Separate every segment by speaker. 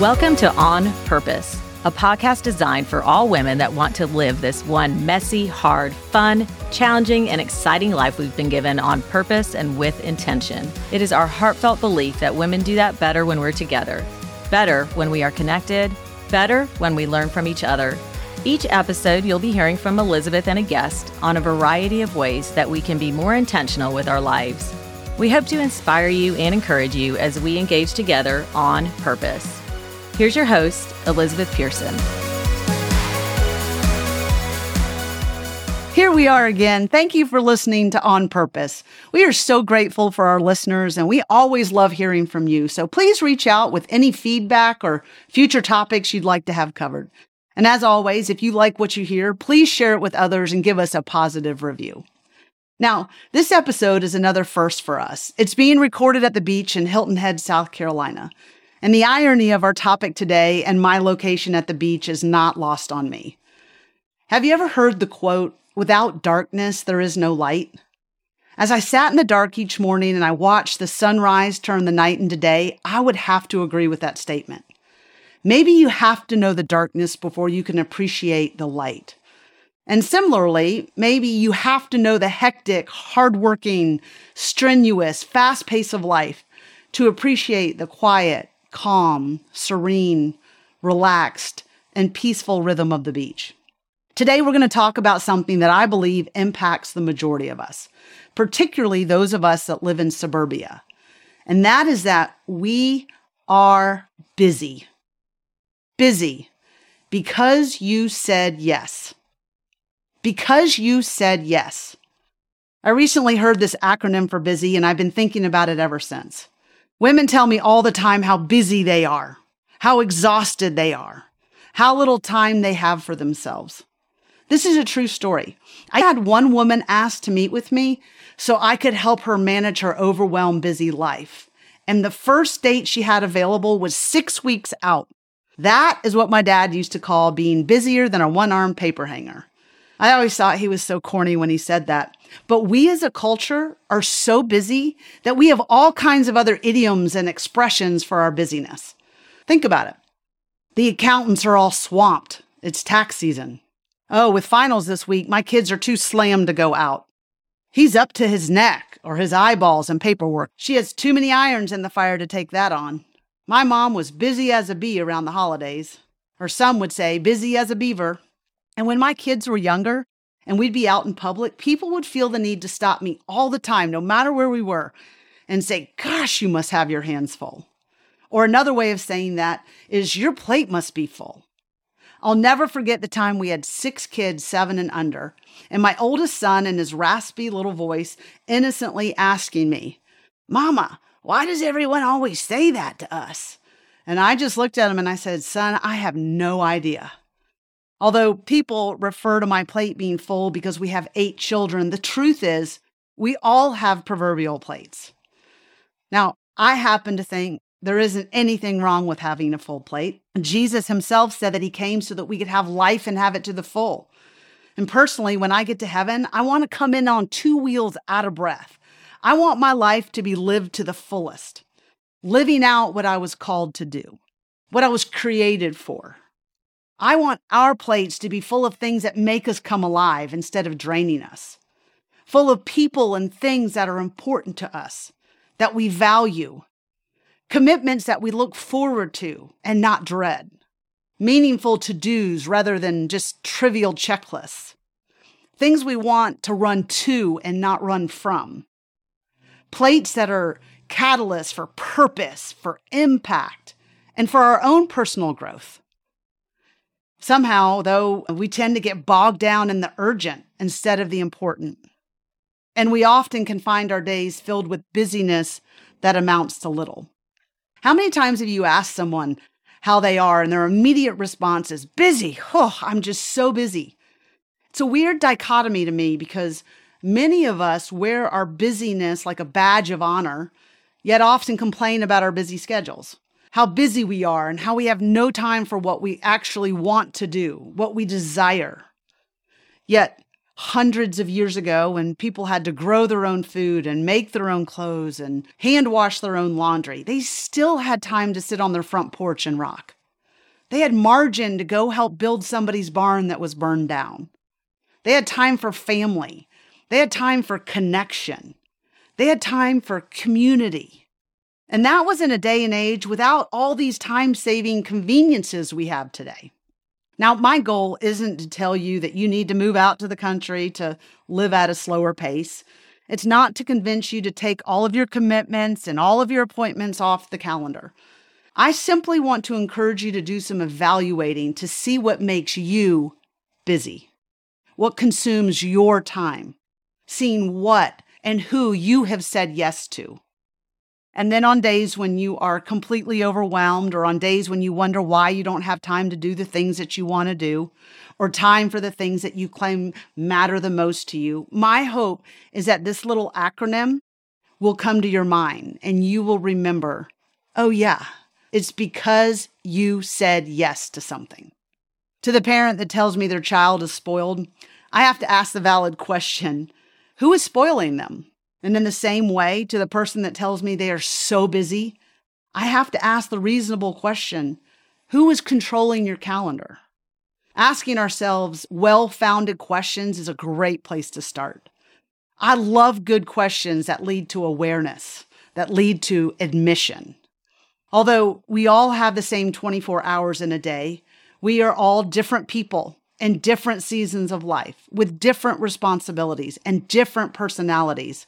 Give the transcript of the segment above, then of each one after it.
Speaker 1: Welcome to On Purpose, a podcast designed for all women that want to live this one messy, hard, fun, challenging, and exciting life we've been given on purpose and with intention. It is our heartfelt belief that women do that better when we're together, better when we are connected, better when we learn from each other. Each episode, you'll be hearing from Elizabeth and a guest on a variety of ways that we can be more intentional with our lives. We hope to inspire you and encourage you as we engage together on purpose. Here's your host, Elizabeth Pehrson.
Speaker 2: Here we are again. Thank you for listening to On Purpose. We are so grateful for our listeners and we always love hearing from you. So please reach out with any feedback or future topics you'd like to have covered. And as always, if you like what you hear, please share it with others and give us a positive review. Now, this episode is another first for us. It's being recorded at the beach in Hilton Head, South Carolina. And the irony of our topic today and my location at the beach is not lost on me. Have you ever heard the quote, without darkness, there is no light? As I sat in the dark each morning and I watched the sunrise turn the night into day, I would have to agree with that statement. Maybe you have to know the darkness before you can appreciate the light. And similarly, maybe you have to know the hectic, hardworking, strenuous, fast pace of life to appreciate the quiet, calm, serene, relaxed, and peaceful rhythm of the beach. Today, we're going to talk about something that I believe impacts the majority of us, particularly those of us that live in suburbia. And that is that we are busy. Busy because you said yes. Because you said yes. I recently heard this acronym for busy, and I've been thinking about it ever since. Women tell me all the time how busy they are, how exhausted they are, how little time they have for themselves. This is a true story. I had one woman ask to meet with me so I could help her manage her overwhelmed, busy life. And the first date she had available was six weeks out. That is what my dad used to call being busier than a one armed paper hanger. I always thought he was so corny when he said that. But we as a culture are so busy that we have all kinds of other idioms and expressions for our busyness. Think about it. The accountants are all swamped. It's tax season. Oh, with finals this week, my kids are too slammed to go out. He's up to his neck or his eyeballs in paperwork. She has too many irons in the fire to take that on. My mom was busy as a bee around the holidays, or some would say busy as a beaver. And when my kids were younger and we'd be out in public, people would feel the need to stop me all the time, no matter where we were, and say, Gosh, you must have your hands full. Or another way of saying that is, Your plate must be full. I'll never forget the time we had six kids, seven and under, and my oldest son in his raspy little voice innocently asking me, Mama, why does everyone always say that to us? And I just looked at him and I said, Son, I have no idea. Although people refer to my plate being full because we have eight children, the truth is we all have proverbial plates. Now, I happen to think there isn't anything wrong with having a full plate. Jesus himself said that he came so that we could have life and have it to the full. And personally, when I get to heaven, I want to come in on two wheels out of breath. I want my life to be lived to the fullest, living out what I was called to do, what I was created for. I want our plates to be full of things that make us come alive instead of draining us, full of people and things that are important to us, that we value, commitments that we look forward to and not dread, meaningful to dos rather than just trivial checklists, things we want to run to and not run from, plates that are catalysts for purpose, for impact, and for our own personal growth. Somehow, though, we tend to get bogged down in the urgent instead of the important. And we often can find our days filled with busyness that amounts to little. How many times have you asked someone how they are and their immediate response is busy? Oh, I'm just so busy. It's a weird dichotomy to me because many of us wear our busyness like a badge of honor, yet often complain about our busy schedules how busy we are and how we have no time for what we actually want to do, what we desire. Yet, hundreds of years ago when people had to grow their own food and make their own clothes and hand wash their own laundry, they still had time to sit on their front porch and rock. They had margin to go help build somebody's barn that was burned down. They had time for family. They had time for connection. They had time for community. And that was in a day and age without all these time saving conveniences we have today. Now, my goal isn't to tell you that you need to move out to the country to live at a slower pace. It's not to convince you to take all of your commitments and all of your appointments off the calendar. I simply want to encourage you to do some evaluating to see what makes you busy, what consumes your time, seeing what and who you have said yes to. And then on days when you are completely overwhelmed, or on days when you wonder why you don't have time to do the things that you want to do, or time for the things that you claim matter the most to you, my hope is that this little acronym will come to your mind and you will remember oh, yeah, it's because you said yes to something. To the parent that tells me their child is spoiled, I have to ask the valid question who is spoiling them? And in the same way, to the person that tells me they are so busy, I have to ask the reasonable question who is controlling your calendar? Asking ourselves well founded questions is a great place to start. I love good questions that lead to awareness, that lead to admission. Although we all have the same 24 hours in a day, we are all different people in different seasons of life with different responsibilities and different personalities.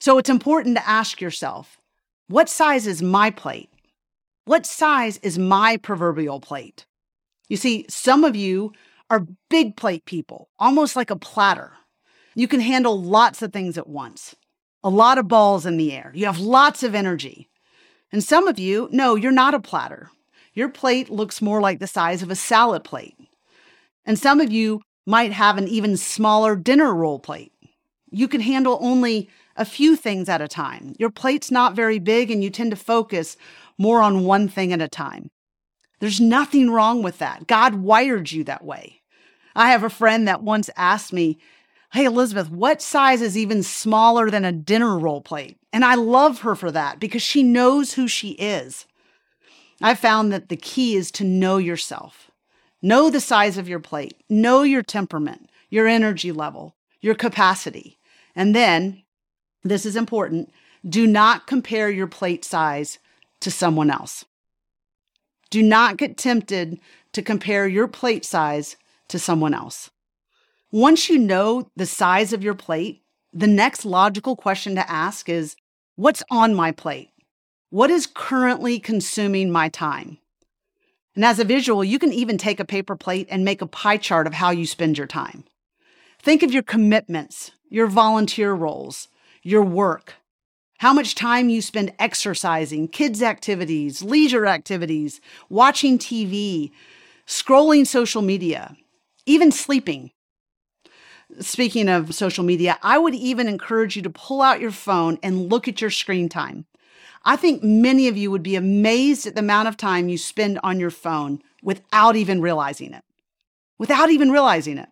Speaker 2: So it's important to ask yourself what size is my plate? What size is my proverbial plate? You see, some of you are big plate people, almost like a platter. You can handle lots of things at once, a lot of balls in the air. You have lots of energy. And some of you, no, you're not a platter. Your plate looks more like the size of a salad plate. And some of you might have an even smaller dinner roll plate. You can handle only a few things at a time. Your plate's not very big and you tend to focus more on one thing at a time. There's nothing wrong with that. God wired you that way. I have a friend that once asked me, Hey, Elizabeth, what size is even smaller than a dinner roll plate? And I love her for that because she knows who she is. I found that the key is to know yourself. Know the size of your plate, know your temperament, your energy level, your capacity. And then this is important. Do not compare your plate size to someone else. Do not get tempted to compare your plate size to someone else. Once you know the size of your plate, the next logical question to ask is What's on my plate? What is currently consuming my time? And as a visual, you can even take a paper plate and make a pie chart of how you spend your time. Think of your commitments, your volunteer roles, your work, how much time you spend exercising, kids' activities, leisure activities, watching TV, scrolling social media, even sleeping. Speaking of social media, I would even encourage you to pull out your phone and look at your screen time. I think many of you would be amazed at the amount of time you spend on your phone without even realizing it. Without even realizing it.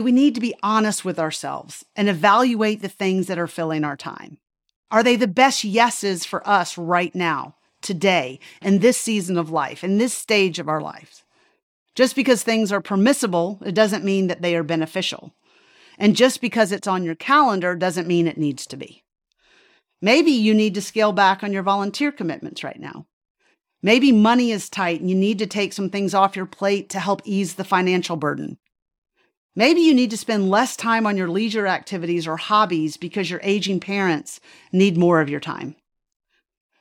Speaker 2: We need to be honest with ourselves and evaluate the things that are filling our time. Are they the best yeses for us right now, today, in this season of life, in this stage of our lives? Just because things are permissible, it doesn't mean that they are beneficial. And just because it's on your calendar doesn't mean it needs to be. Maybe you need to scale back on your volunteer commitments right now. Maybe money is tight and you need to take some things off your plate to help ease the financial burden. Maybe you need to spend less time on your leisure activities or hobbies because your aging parents need more of your time.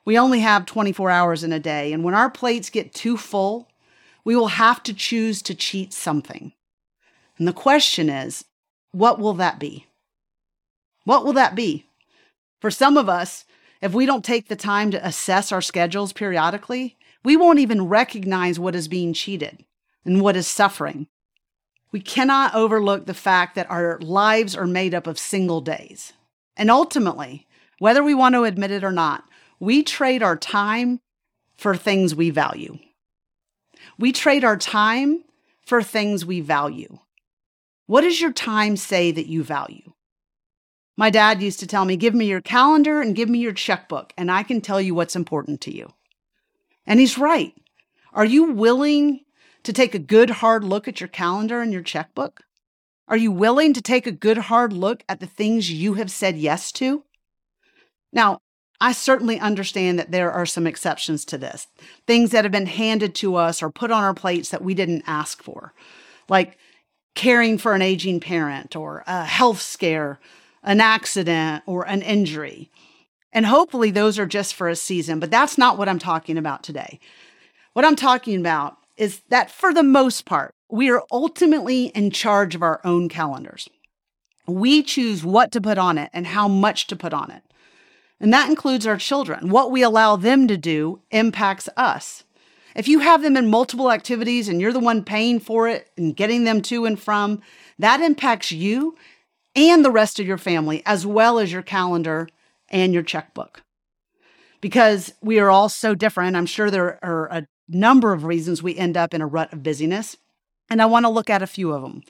Speaker 2: We only have 24 hours in a day, and when our plates get too full, we will have to choose to cheat something. And the question is, what will that be? What will that be? For some of us, if we don't take the time to assess our schedules periodically, we won't even recognize what is being cheated and what is suffering. We cannot overlook the fact that our lives are made up of single days. And ultimately, whether we want to admit it or not, we trade our time for things we value. We trade our time for things we value. What does your time say that you value? My dad used to tell me, give me your calendar and give me your checkbook, and I can tell you what's important to you. And he's right. Are you willing to take a good hard look at your calendar and your checkbook? Are you willing to take a good hard look at the things you have said yes to? Now, I certainly understand that there are some exceptions to this. Things that have been handed to us or put on our plates that we didn't ask for, like caring for an aging parent or a health scare, an accident, or an injury. And hopefully those are just for a season, but that's not what I'm talking about today. What I'm talking about is that for the most part, we are ultimately in charge of our own calendars. We choose what to put on it and how much to put on it. And that includes our children. What we allow them to do impacts us. If you have them in multiple activities and you're the one paying for it and getting them to and from, that impacts you and the rest of your family, as well as your calendar and your checkbook. Because we are all so different, I'm sure there are a number of reasons we end up in a rut of busyness. And I want to look at a few of them.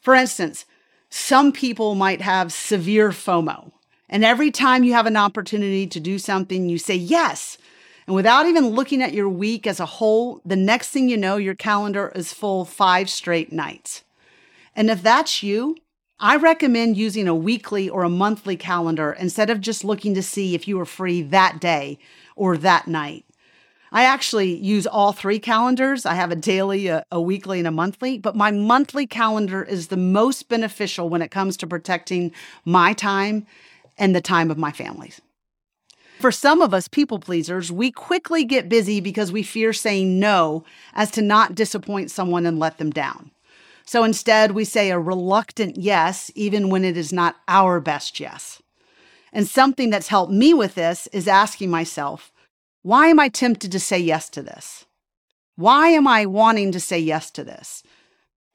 Speaker 2: For instance, some people might have severe FOMO, and every time you have an opportunity to do something, you say yes. And without even looking at your week as a whole, the next thing you know, your calendar is full five straight nights. And if that's you, I recommend using a weekly or a monthly calendar instead of just looking to see if you are free that day or that night. I actually use all three calendars. I have a daily, a, a, weekly, and a monthly, but my monthly calendar is the most beneficial when it comes to protecting my time and the time of my families. For some of us people pleasers, we quickly get busy because we fear saying no as to not disappoint someone and let them down. So instead, we say a reluctant yes, even when it is not our best yes. And something that's helped me with this is asking myself, why am I tempted to say yes to this? Why am I wanting to say yes to this?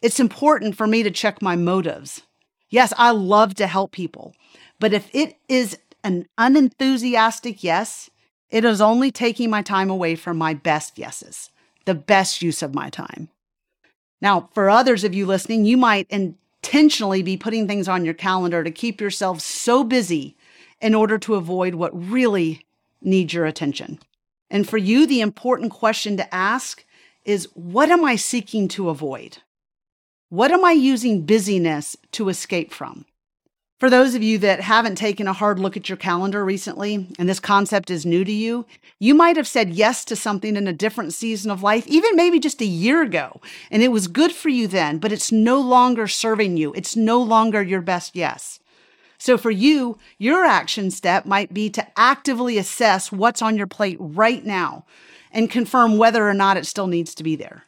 Speaker 2: It's important for me to check my motives. Yes, I love to help people, but if it is an unenthusiastic yes, it is only taking my time away from my best yeses, the best use of my time. Now, for others of you listening, you might intentionally be putting things on your calendar to keep yourself so busy in order to avoid what really needs your attention. And for you, the important question to ask is what am I seeking to avoid? What am I using busyness to escape from? For those of you that haven't taken a hard look at your calendar recently, and this concept is new to you, you might have said yes to something in a different season of life, even maybe just a year ago, and it was good for you then, but it's no longer serving you. It's no longer your best yes. So for you, your action step might be to actively assess what's on your plate right now and confirm whether or not it still needs to be there.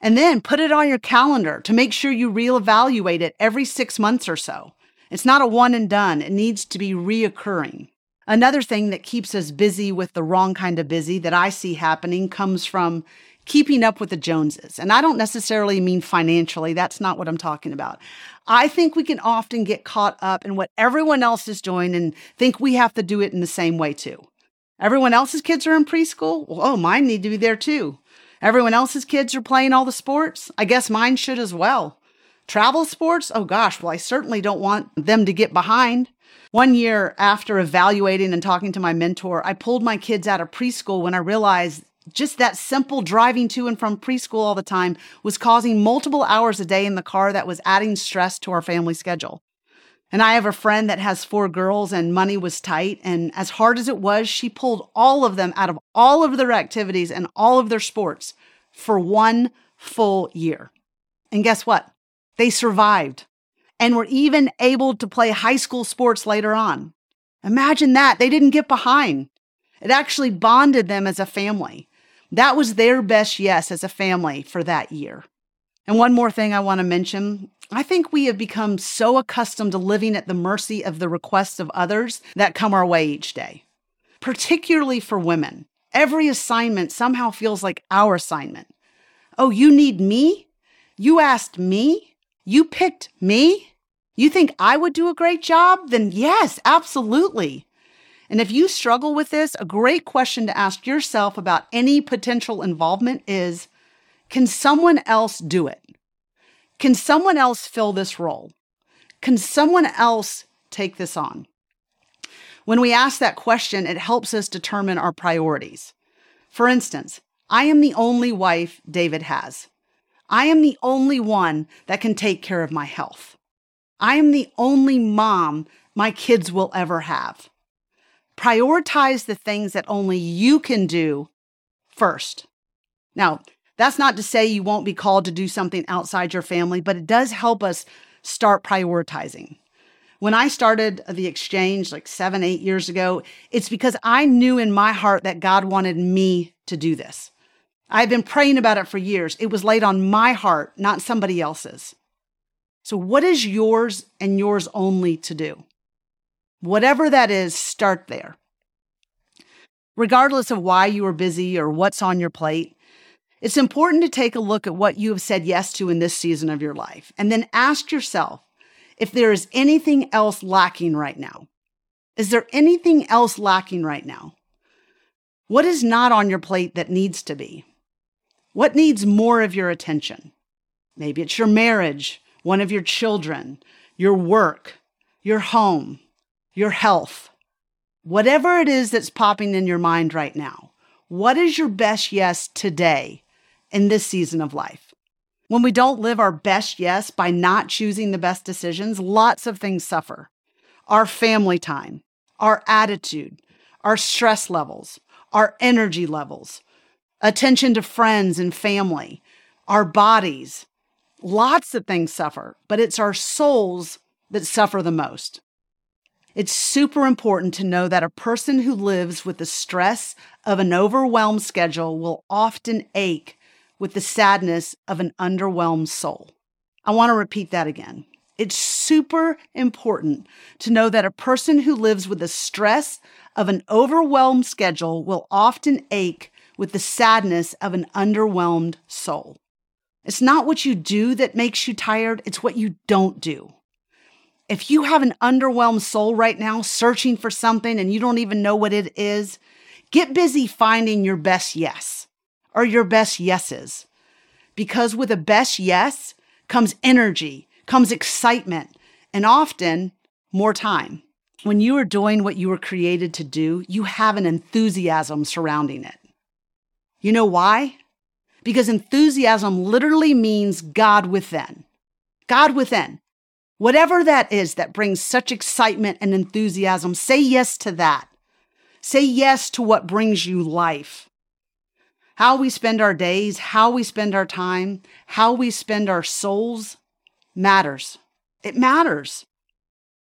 Speaker 2: And then put it on your calendar to make sure you reevaluate it every six months or so. It's not a one and done, it needs to be reoccurring. Another thing that keeps us busy with the wrong kind of busy that I see happening comes from keeping up with the Joneses. And I don't necessarily mean financially, that's not what I'm talking about. I think we can often get caught up in what everyone else is doing and think we have to do it in the same way too. Everyone else's kids are in preschool? Well, oh, mine need to be there too. Everyone else's kids are playing all the sports? I guess mine should as well. Travel sports? Oh gosh, well, I certainly don't want them to get behind. One year after evaluating and talking to my mentor, I pulled my kids out of preschool when I realized just that simple driving to and from preschool all the time was causing multiple hours a day in the car that was adding stress to our family schedule. And I have a friend that has four girls and money was tight. And as hard as it was, she pulled all of them out of all of their activities and all of their sports for one full year. And guess what? They survived and were even able to play high school sports later on. Imagine that. They didn't get behind. It actually bonded them as a family. That was their best yes as a family for that year. And one more thing I want to mention I think we have become so accustomed to living at the mercy of the requests of others that come our way each day, particularly for women. Every assignment somehow feels like our assignment. Oh, you need me? You asked me? You picked me? You think I would do a great job? Then yes, absolutely. And if you struggle with this, a great question to ask yourself about any potential involvement is Can someone else do it? Can someone else fill this role? Can someone else take this on? When we ask that question, it helps us determine our priorities. For instance, I am the only wife David has. I am the only one that can take care of my health. I am the only mom my kids will ever have. Prioritize the things that only you can do first. Now, that's not to say you won't be called to do something outside your family, but it does help us start prioritizing. When I started the exchange like seven, eight years ago, it's because I knew in my heart that God wanted me to do this. I've been praying about it for years. It was laid on my heart, not somebody else's. So, what is yours and yours only to do? Whatever that is, start there. Regardless of why you are busy or what's on your plate, it's important to take a look at what you have said yes to in this season of your life and then ask yourself if there is anything else lacking right now. Is there anything else lacking right now? What is not on your plate that needs to be? What needs more of your attention? Maybe it's your marriage, one of your children, your work, your home, your health. Whatever it is that's popping in your mind right now, what is your best yes today in this season of life. When we don't live our best yes by not choosing the best decisions, lots of things suffer. Our family time, our attitude, our stress levels, our energy levels, attention to friends and family, our bodies. Lots of things suffer, but it's our souls that suffer the most. It's super important to know that a person who lives with the stress of an overwhelmed schedule will often ache with the sadness of an underwhelmed soul. I want to repeat that again. It's super important to know that a person who lives with the stress of an overwhelmed schedule will often ache with the sadness of an underwhelmed soul. It's not what you do that makes you tired, it's what you don't do. If you have an underwhelmed soul right now searching for something and you don't even know what it is, get busy finding your best yes or your best yeses. Because with a best yes comes energy, comes excitement, and often more time. When you are doing what you were created to do, you have an enthusiasm surrounding it. You know why? Because enthusiasm literally means God within. God within. Whatever that is that brings such excitement and enthusiasm, say yes to that. Say yes to what brings you life. How we spend our days, how we spend our time, how we spend our souls matters. It matters.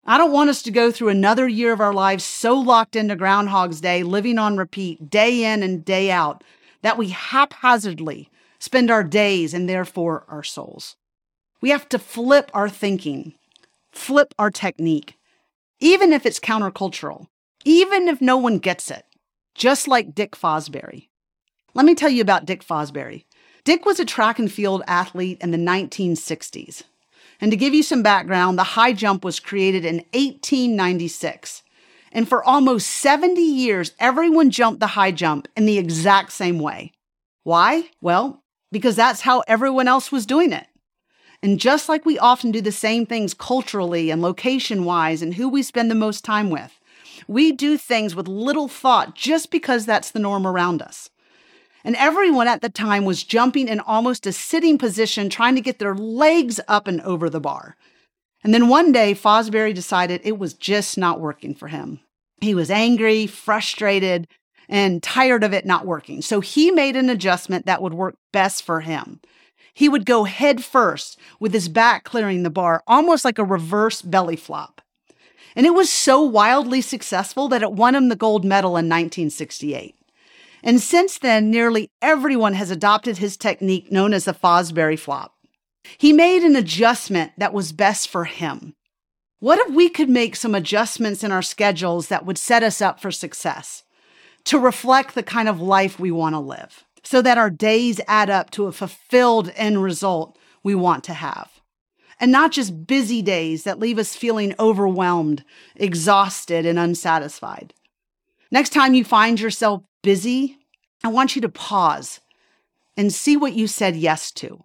Speaker 2: I don't want us to go through another year of our lives so locked into Groundhog's Day, living on repeat, day in and day out, that we haphazardly spend our days and therefore our souls. We have to flip our thinking, flip our technique, even if it's countercultural, even if no one gets it, just like Dick Fosbury. Let me tell you about Dick Fosbury. Dick was a track and field athlete in the 1960s. And to give you some background, the high jump was created in 1896. And for almost 70 years, everyone jumped the high jump in the exact same way. Why? Well, because that's how everyone else was doing it. And just like we often do the same things culturally and location wise and who we spend the most time with, we do things with little thought just because that's the norm around us. And everyone at the time was jumping in almost a sitting position, trying to get their legs up and over the bar. And then one day, Fosbury decided it was just not working for him. He was angry, frustrated, and tired of it not working. So he made an adjustment that would work best for him. He would go head first with his back clearing the bar, almost like a reverse belly flop. And it was so wildly successful that it won him the gold medal in 1968. And since then, nearly everyone has adopted his technique known as the Fosbury flop. He made an adjustment that was best for him. What if we could make some adjustments in our schedules that would set us up for success to reflect the kind of life we want to live so that our days add up to a fulfilled end result we want to have? And not just busy days that leave us feeling overwhelmed, exhausted, and unsatisfied. Next time you find yourself busy, I want you to pause and see what you said yes to.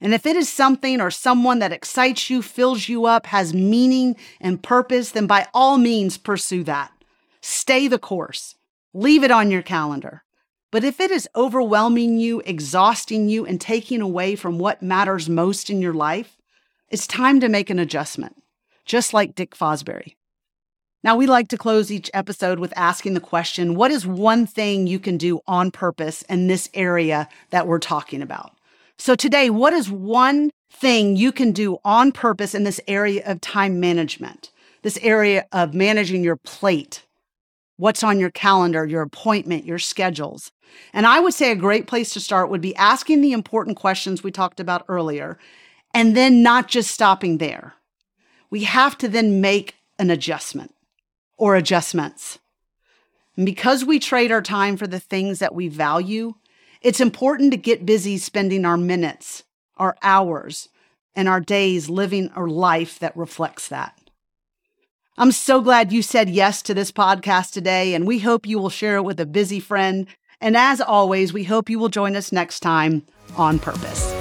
Speaker 2: And if it is something or someone that excites you, fills you up, has meaning and purpose, then by all means pursue that. Stay the course. Leave it on your calendar. But if it is overwhelming you, exhausting you, and taking away from what matters most in your life, it's time to make an adjustment, just like Dick Fosbury. Now, we like to close each episode with asking the question what is one thing you can do on purpose in this area that we're talking about? So, today, what is one thing you can do on purpose in this area of time management, this area of managing your plate? What's on your calendar, your appointment, your schedules? And I would say a great place to start would be asking the important questions we talked about earlier, and then not just stopping there. We have to then make an adjustment or adjustments. And because we trade our time for the things that we value, it's important to get busy spending our minutes, our hours, and our days living a life that reflects that. I'm so glad you said yes to this podcast today, and we hope you will share it with a busy friend. And as always, we hope you will join us next time on purpose.